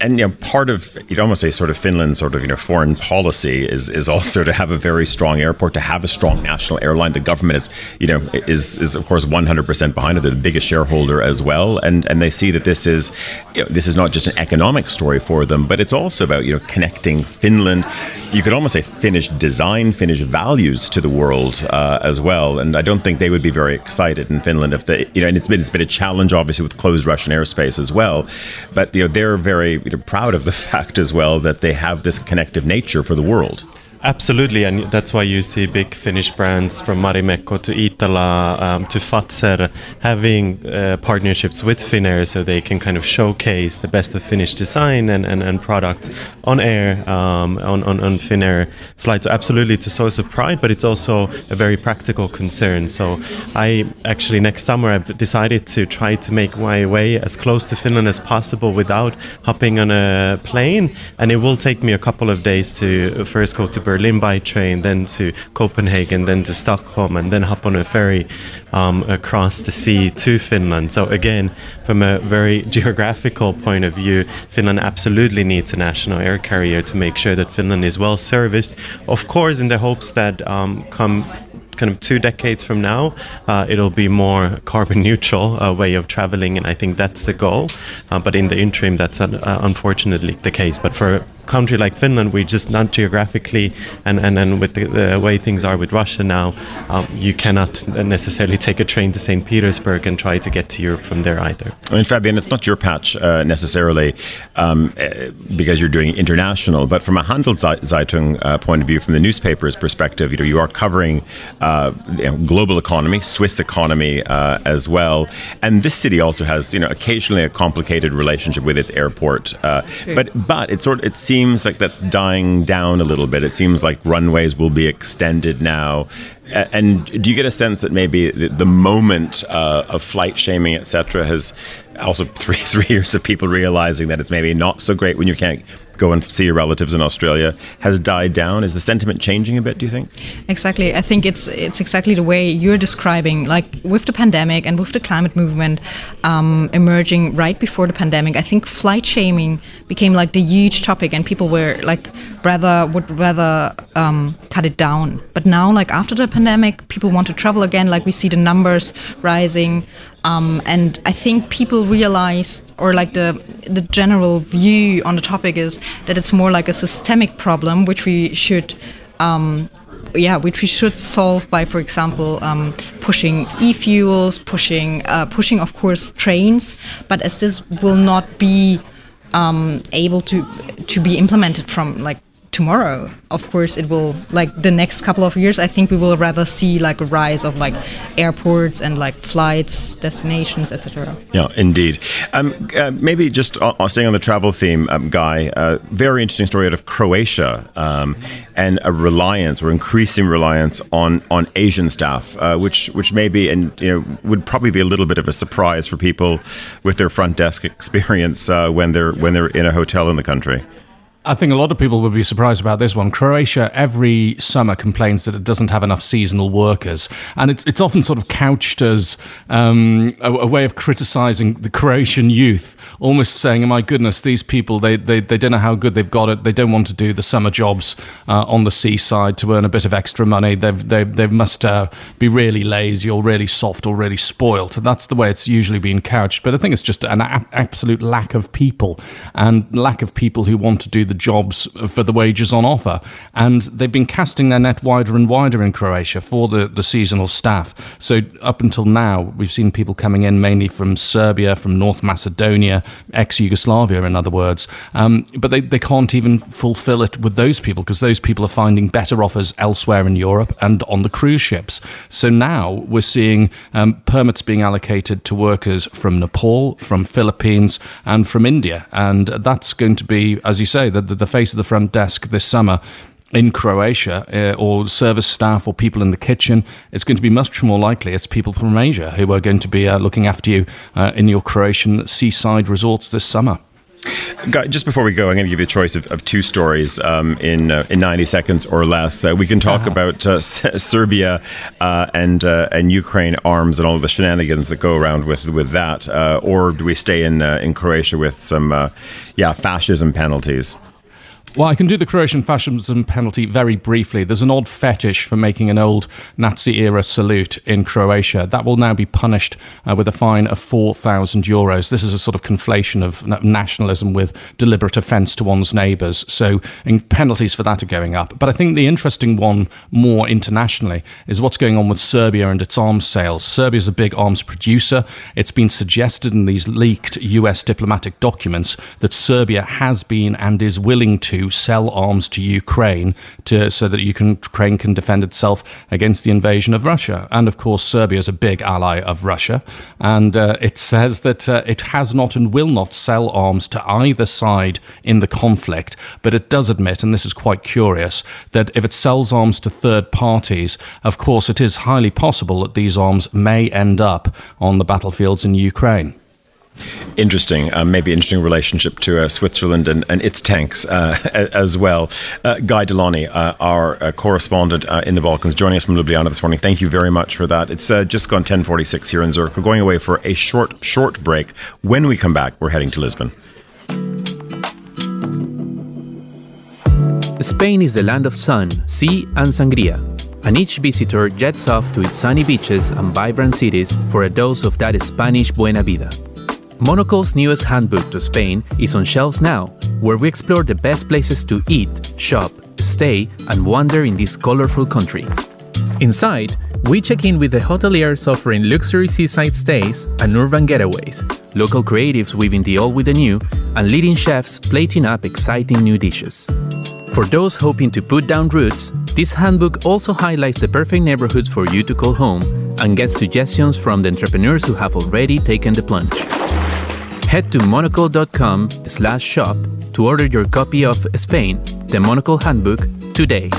and you know, part of you'd almost say sort of Finland's sort of you know foreign policy is is also to have a very strong airport, to have a strong national airline. The government is you know is is of course 100 percent behind it. They're the biggest shareholder as well, and and they see that this is you know, this is not just an economic story for them, but it's also about you know connecting Finland. You could almost say Finnish design, Finnish values to the world uh, as well. And I don't think they would be very excited in Finland if they, you know, and it's been it's been a challenge obviously with closed Russian airspace as well. But you know, they're very you know, proud of the fact as well that they have this connective nature for the world. Absolutely, and that's why you see big Finnish brands from Marimekko to Iittala um, to Fazer having uh, partnerships with Finnair so they can kind of showcase the best of Finnish design and, and, and products on air um, on, on, on Finnair flights. So absolutely, it's a source of pride, but it's also a very practical concern. So I actually next summer I've decided to try to make my way as close to Finland as possible without hopping on a plane, and it will take me a couple of days to first go to Berlin by train, then to Copenhagen, then to Stockholm, and then hop on a ferry um, across the sea to Finland. So, again, from a very geographical point of view, Finland absolutely needs a national air carrier to make sure that Finland is well serviced. Of course, in the hopes that um, come kind of two decades from now, uh, it'll be more carbon neutral uh, way of traveling, and I think that's the goal. Uh, but in the interim, that's uh, unfortunately the case. But for country like Finland, we just not geographically, and, and, and with the, the way things are with Russia now, um, you cannot necessarily take a train to St. Petersburg and try to get to Europe from there either. I mean, Fabienne, it's not your patch uh, necessarily um, uh, because you're doing international, but from a Handelszeitung uh, point of view, from the newspaper's perspective, you know, you are covering uh, you know, global economy, Swiss economy uh, as well, and this city also has, you know, occasionally a complicated relationship with its airport, uh, but but it sort of, it seems seems like that's dying down a little bit. It seems like runways will be extended now. And do you get a sense that maybe the, moment uh, of flight shaming, etc., has also three three years of people realizing that it's maybe not so great when you can't go and see your relatives in Australia has died down. Is the sentiment changing a bit? Do you think? Exactly. I think it's it's exactly the way you're describing. Like with the pandemic and with the climate movement um, emerging right before the pandemic, I think flight shaming became like the huge topic, and people were like rather would rather um, cut it down. But now, like after the pandemic, people want to travel again. Like we see the numbers rising. Um, and I think people realized, or like the the general view on the topic is that it's more like a systemic problem, which we should. Um, yeah, which we should solve by, for example, um, pushing e-fuels, pushing, uh, pushing, of course, trains. But as this will not be um, able to to be implemented from like tomorrow. Of course, it will like the next couple of years. I think we will rather see like a rise of like airports and like flights, destinations, etc. Yeah, indeed. Um, uh, maybe just uh, staying on the travel theme, um, Guy. Uh, very interesting story out of Croatia um, and a reliance or increasing reliance on on Asian staff, uh, which which maybe and you know would probably be a little bit of a surprise for people with their front desk experience uh, when they're when they're in a hotel in the country. I think a lot of people would be surprised about this one. Croatia every summer complains that it doesn't have enough seasonal workers, and it's it's often sort of couched as um, a, a, way of criticising the Croatian youth, almost saying, oh, "My goodness, these people they, they they don't know how good they've got it. They don't want to do the summer jobs uh, on the seaside to earn a bit of extra money. They've they they must uh, be really lazy or really soft or really spoilt." That's the way it's usually been couched. But I think it's just an a- absolute lack of people and lack of people who want to do the jobs for the wages on offer. And they've been casting their net wider and wider in Croatia for the, the seasonal staff. So up until now, we've seen people coming in mainly from Serbia, from North Macedonia, ex Yugoslavia, in other words. Um, but they, they can't even fulfill it with those people because those people are finding better offers elsewhere in Europe and on the cruise ships. So now we're seeing um, permits being allocated to workers from Nepal, from Philippines, and from India. And that's going to be, as you say, the, the, the face of the front desk this summer in Croatia uh, or service staff or people in the kitchen, it's going to be much more likely it's people from Asia who are going to be uh, looking after you uh, in your Croatian seaside resorts this summer. Just before we go, I'm going to give you a choice of, of two stories um, in uh, in 90 seconds or less. Uh, we can talk uh-huh. about uh, Serbia uh, and uh, and Ukraine arms and all the shenanigans that go around with with that, uh, or do we stay in in Croatia with some yeah fascism penalties? Well, I can do the Croatian fascism penalty very briefly. There's an odd fetish for making an old Nazi era salute in Croatia. That will now be punished uh, with a fine of 4,000 euros. This is a sort of conflation of nationalism with deliberate offence to one's neighbours. So penalties for that are going up. But I think the interesting one more internationally is what's going on with Serbia and its arms sales. Serbia is a big arms producer. It's been suggested in these leaked US diplomatic documents that Serbia has been and is willing to sell arms to Ukraine to, so that Ukraine can defend itself against the invasion of Russia. And of course, Serbia is a big ally of Russia. And uh, it says that uh, it has not and will not sell arms to either side in the conflict. But it does admit, and this is quite curious, that if it sells arms to third parties, of course, it is highly possible that these arms may end up on the battlefields in Ukraine. Interesting, uh, maybe interesting relationship to uh, Switzerland and, and its tanks uh, as well. Uh, Guy De Launey, uh, our uh, correspondent in the Balkans, joining us from Ljubljana this morning. Thank you very much for that. It's just gone 10:46 here in Zurich. We're going away for a short, short break. When we come back, we're heading to Lisbon. Spain is the land of sun, sea, and sangria, and each visitor jets off to its sunny beaches and vibrant cities for a dose of that Spanish buena vida. Monocle's newest handbook to Spain is on shelves now, where we explore the best places to eat, shop, stay, and wander in this colorful country. Inside, we check in with the hoteliers offering luxury seaside stays and urban getaways, local creatives weaving the old with the new, and leading chefs plating up exciting new dishes. For those hoping to put down roots, this handbook also highlights the perfect neighborhoods for you to call home and gets suggestions from the entrepreneurs who have already taken the plunge. Head to monocle.com slash shop to order your copy of Spain, the Monocle Handbook, today.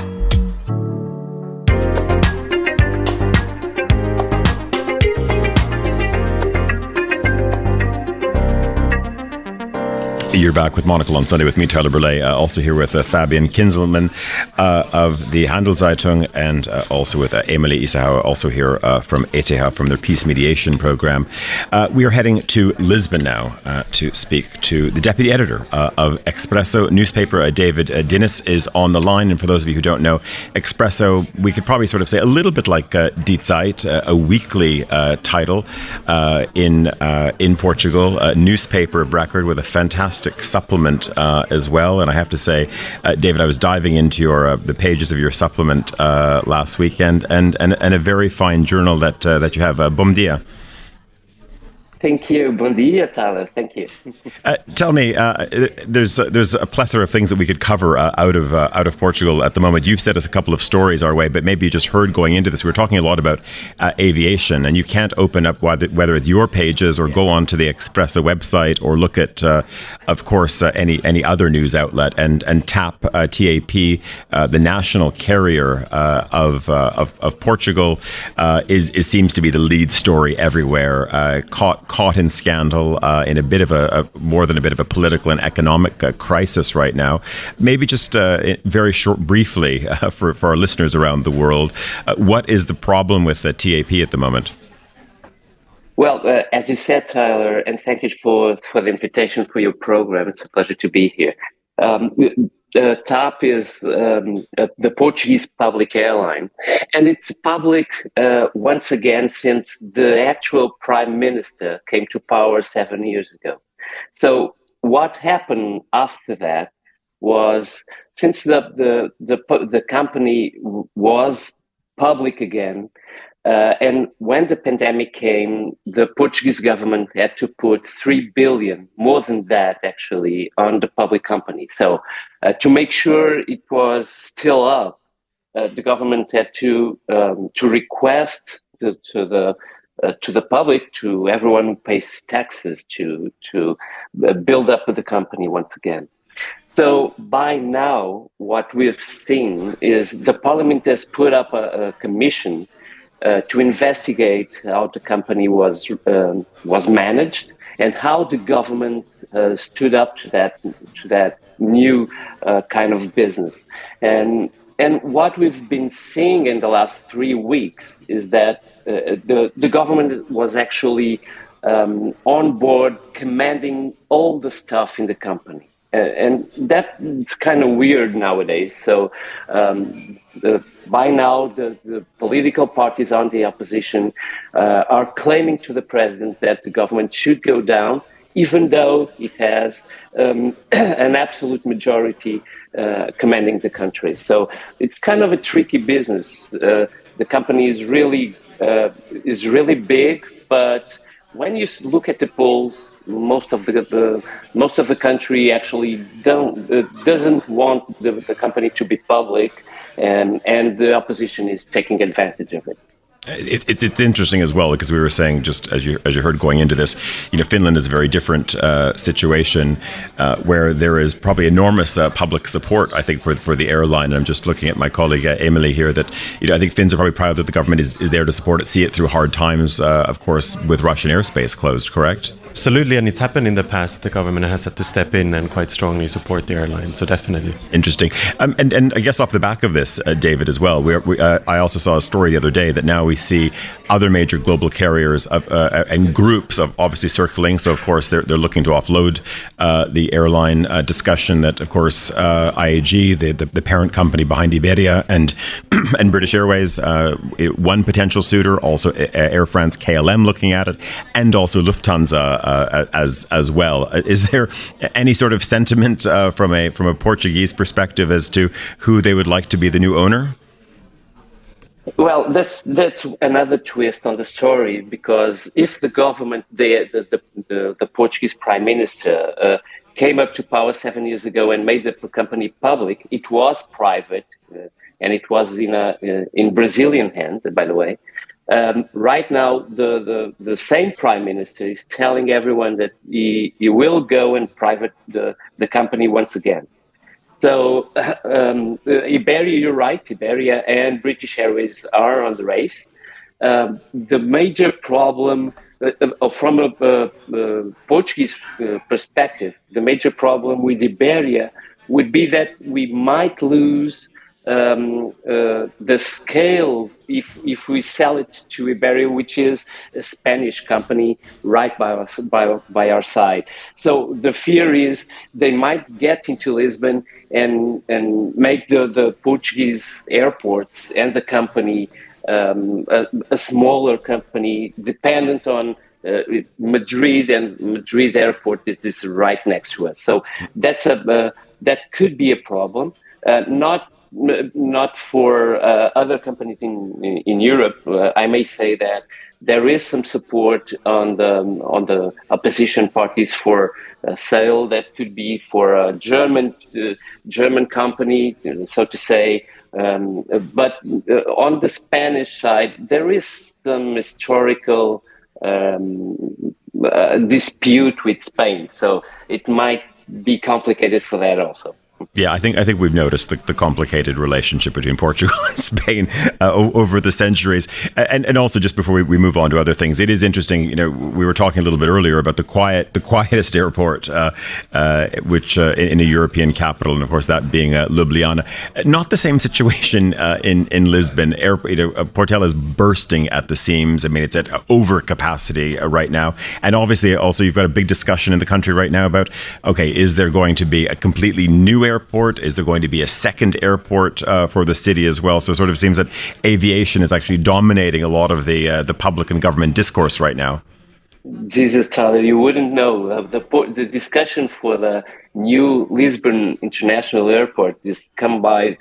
You're back with Monocle on Sunday with me, Tyler Brûlé. Uh, also here with uh, Fabienne Kinzelmann uh, of the Handelszeitung and uh, also with uh, Eemeli Isoaha, also here uh, from ETH, from their peace mediation program. we are heading to Lisbon now to speak to the deputy editor of Expresso newspaper. David Dinis, is on the line. And for those of you who don't know, Expresso, we could probably sort of say a little bit like uh, Die Zeit, a weekly title in, in Portugal, a newspaper of record with a fantastic supplement uh, as well. And I have to say, uh, David, I was diving into your uh, the pages of your supplement uh, last weekend, and, and and a very fine journal that uh, that you have, Bom Dia. Thank you. Bon dia, Tyler. Thank you. uh, tell me, uh, there's uh, there's a plethora of things that we could cover uh, out of uh, out of Portugal at the moment. You've sent us a couple of stories our way, but maybe you just heard going into this. We were talking a lot about aviation, and you can't open up whether, whether it's your pages or go onto the Expresso website or look at, of course, any any other news outlet and and tap TAP, the national carrier of, of, of Portugal, is is seems to be the lead story everywhere. caught caught in scandal, uh, in a bit of a, a, more than a bit of a political and economic uh, crisis right now. Maybe just uh, very short, briefly, uh, for, for our listeners around the world, uh, what is the problem with the TAP at the moment? Well, uh, as you said, Tyler, and thank you for, for the invitation for your program. It's a pleasure to be here. Um, uh, TAP is um, uh, the Portuguese public airline, and it's public uh, once again since the actual prime minister came to power seven years ago. So what happened after that was since the the the, the company was public again, uh, and when the pandemic came, the Portuguese government had to put three billion, more than that actually, on the public company. So, uh, to make sure it was still up, uh, the government had to um, to request the, to the uh, to the public, to everyone who pays taxes, to to uh, build up the company once again. So by now, what we've seen is the parliament has put up a, a commission uh, to investigate how the company was um, was managed and how the government uh, stood up to that to that new uh, kind of business. And and what we've been seeing in the last three weeks is that uh, the the government was actually um, on board commanding all the stuff in the company. And that's kind of weird nowadays. So um, the, by now, the, the, political parties on the opposition uh, are claiming to the president that the government should go down, even though it has um, an absolute majority uh, commanding the country. So it's kind of a tricky business. Uh, the company is really uh, is really big, but when you look at the polls, most of the, the most of the country actually don't uh, doesn't want the, the company to be public, and and the opposition is taking advantage of it. It, it's it's interesting as well because we were saying just as you as you heard going into this, you know, Finland is a very different uh, situation uh, where there is probably enormous uh, public support. I think for for the airline. And I'm just looking at my colleague uh, Eemeli here that you know I think Finns are probably proud that the government is, is there to support it, see it through hard times. Uh, of course, with Russian airspace closed, correct? Absolutely, and it's happened in the past. That the government has had to step in and quite strongly support the airline. So definitely interesting. Um, and and I guess off the back of this, uh, David, as well. We, we uh, I also saw a story the other day that now we see other major global carriers of, uh, uh and groups of obviously circling. So of course they're they're looking to offload uh, the airline uh, discussion. That of course IAG, the, the, the parent company behind Iberia and and British Airways, one potential suitor. Also Air France, KLM looking at it, and also Lufthansa uh, as as well. Is there any sort of sentiment uh, from a from a Portuguese perspective as to who they would like to be the new owner? Well, that's that's another twist on the story because if the government, the the the, the Portuguese prime minister. Uh, came up to power seven years ago and made the company public. It was private, uh, and it was in a uh, in Brazilian hands, by the way. Um, right now, the, the, the, same prime minister is telling everyone that he, he will go and private the, the company once again. So, um, Iberia, you're right, Iberia and British Airways are on the race. Um, the major problem, uh, uh from a uh, uh, Portuguese uh, perspective, the major problem with Iberia would be that we might lose um, uh, the scale if if we sell it to Iberia, which is a Spanish company right by our, by, by our side. So the fear is they might get into Lisbon and and make the, the Portuguese airports and the company um, a, a, smaller company dependent on uh, Madrid and Madrid airport that is right next to us. So that's a uh, that could be a problem. Uh, not not for uh, other companies in in, Europe. Uh, I may say that there is some support on the on the opposition parties for a sale that could be for a German uh, German company, so to say. Um, but uh, on the Spanish side, there is some historical um, uh, dispute with Spain, so it might be complicated for that also. Yeah, I think I think we've noticed the, the complicated relationship between Portugal and Spain uh, over the centuries, and and also just before we, we move on to other things, it is interesting. You know, we were talking a little bit earlier about the quiet, the quietest airport, uh, uh, which uh, in, in, a European capital, and of course that being uh, Ljubljana. Not the same situation uh, in in Lisbon. Air, you know, Portela is bursting at the seams. I mean, it's at over overcapacity right now, and obviously also you've got a big discussion in the country right now about okay, is there going to be a completely new airport? Is there going to be a second airport uh, for the city as well? So it sort of seems that aviation is actually dominating a lot of the uh, the public and government discourse right now. Jesus, Tyler, you wouldn't know uh, the the discussion for the new Lisbon International Airport is come by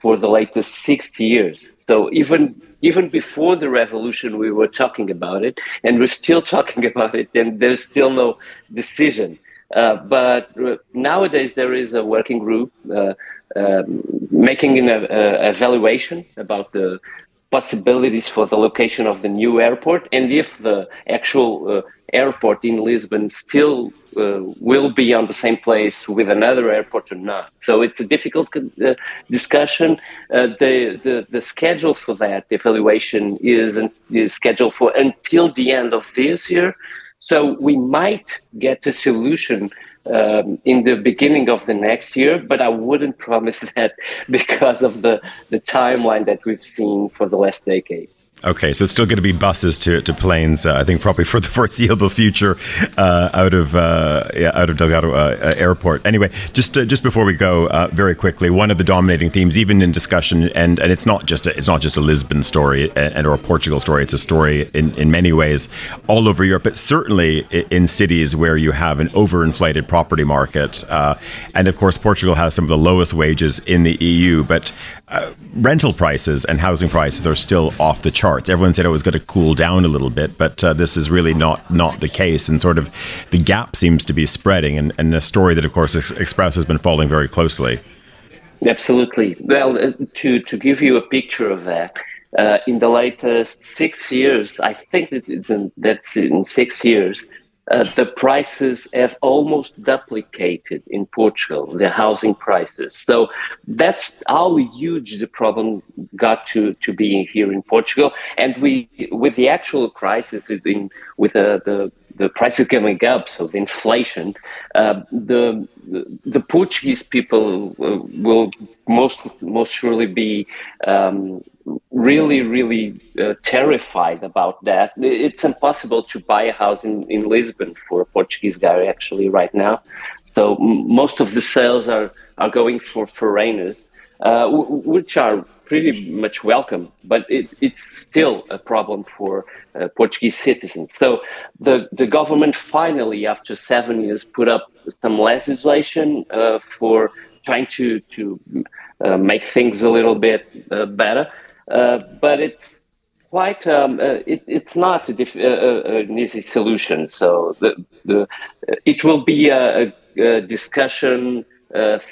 for the latest 60 years. So even even before the revolution, we were talking about it, and we're still talking about it, and there's still no decision. Uh, but nowadays there is a working group uh, um, making an evaluation about the possibilities for the location of the new airport and if the actual uh, airport in Lisbon still uh, will be on the same place with another airport or not. So it's a difficult uh, discussion. Uh, the, the, the schedule for that evaluation is, is scheduled for until the end of this year. So we might get a solution um, in the beginning of the next year, but I wouldn't promise that because of the, the timeline that we've seen for the last decade. Okay, so it's still going to be buses to, to planes. Uh, I think probably for the foreseeable future, uh, out of uh, yeah, out of Delgado uh, uh, Airport. Anyway, just uh, just before we go, very quickly, one of the dominating themes, even in discussion, and, and it's not just a, it's not just a Lisbon story and or a Portugal story. It's a story in, in many ways all over Europe, but certainly in cities where you have an overinflated property market, and of course Portugal has some of the lowest wages in the EU, but rental prices and housing prices are still off the charts charts. Everyone said it was going to cool down a little bit, but uh, this is really not not the case. And sort of the gap seems to be spreading, and, and a story that, of course, Express has been following very closely. Absolutely. Well, uh, to to give you a picture of that. Uh, in the latest six years, I think that that's in six years, uh, the prices have almost duplicated in Portugal, the housing prices. So that's how huge the problem got to, to be here in Portugal. And we, with the actual crisis, in, with uh, the the prices going up, so the inflation, uh, the, the Portuguese people uh, will most most surely be um, really, really uh, terrified about that. It's impossible to buy a house in, in Lisbon for a Portuguese guy actually right now. So most of the sales are, are going for foreigners, uh, which are pretty much welcome, but it, it's still a problem for uh, Portuguese citizens. So the, the government finally, after seven years, put up some legislation uh, for trying to, to uh, make things a little bit uh, better. Uh, but it's quite um, uh, it, it's not uh, an easy solution. So the, the it will be a, a discussion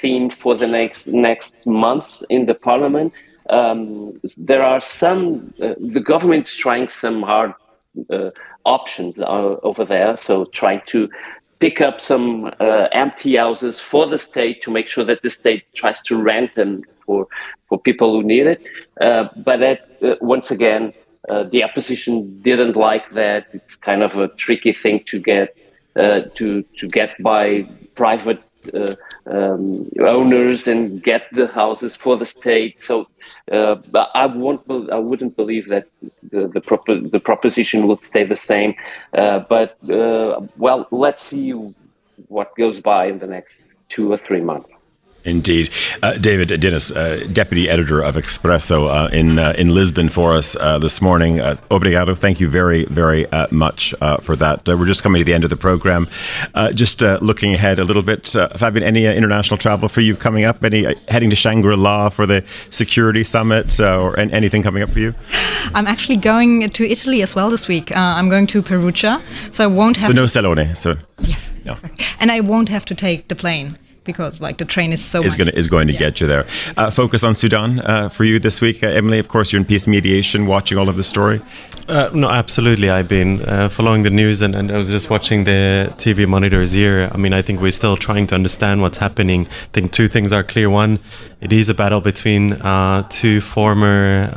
theme for the next next months in the parliament. Um, there are some the government is trying some hard options over there. So trying to pick up some uh, empty houses for the state to make sure that the state tries to rent them for for people who need it. Uh, but that uh, once again, uh, the opposition didn't like that. It's kind of a tricky thing to get uh, to to get by private um, owners and get the houses for the state. So uh, I won't. I wouldn't believe that the the, propo- the proposition will stay the same. but well, let's see what goes by in the next two or three months. Indeed. Uh, David Dinis, uh, Deputy Editor of Expresso uh, in uh, in Lisbon for us uh, this morning. Uh, obrigado. Thank you very, very much for that. we're just coming to the end of the program. just looking ahead a little bit, uh, Fabienne, any international travel for you coming up? Any heading to Shangri-La for the Security Summit or anything coming up for you? I'm actually going to Italy as well this week. I'm going to Perugia, so I won't have... So no Salone. So... Yes. No. And I won't have to take the plane because like the train is so is going to is going to yeah. get you there. Uh, focus on Sudan uh, for you this week, uh, Eemeli. Of course, you're in peace mediation, watching all of the story. Uh, no, absolutely. I've been uh, following the news, and, and I was just watching the TV monitors here. I mean, I think we're still trying to understand what's happening. I think two things are clear. One, it is a battle between uh, two former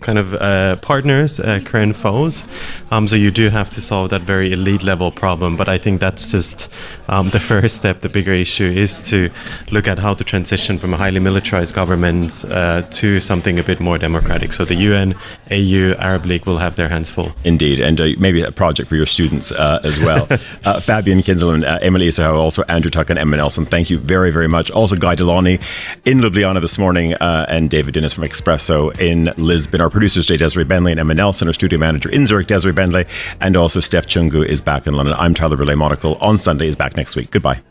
kind of uh, partners, uh, current foes. Um, so you do have to solve that very elite level problem. But I think that's just um, the first step. The bigger issue is to look at how to transition from a highly militarized government uh, to something a bit more democratic. So the UN, AU, Arab League will have their hands full. Indeed, and uh, maybe a project for your students uh, as well. Uh, Fabienne Kinzelmann, Eemeli Isoaha, also Andrew Tuck and Emma Nelson. Thank you very, very much. Also Guy De Launey in Ljubljana this morning, and David Dinis from Expresso in Lisbon. Our producers, Jay Desiree Bentley and Emma Nelson, our studio manager in Zurich, Desiree Bentley, and also Steph Chungu is back in London. I'm Tyler Brûlé Monocle on Sunday is back next week. Goodbye.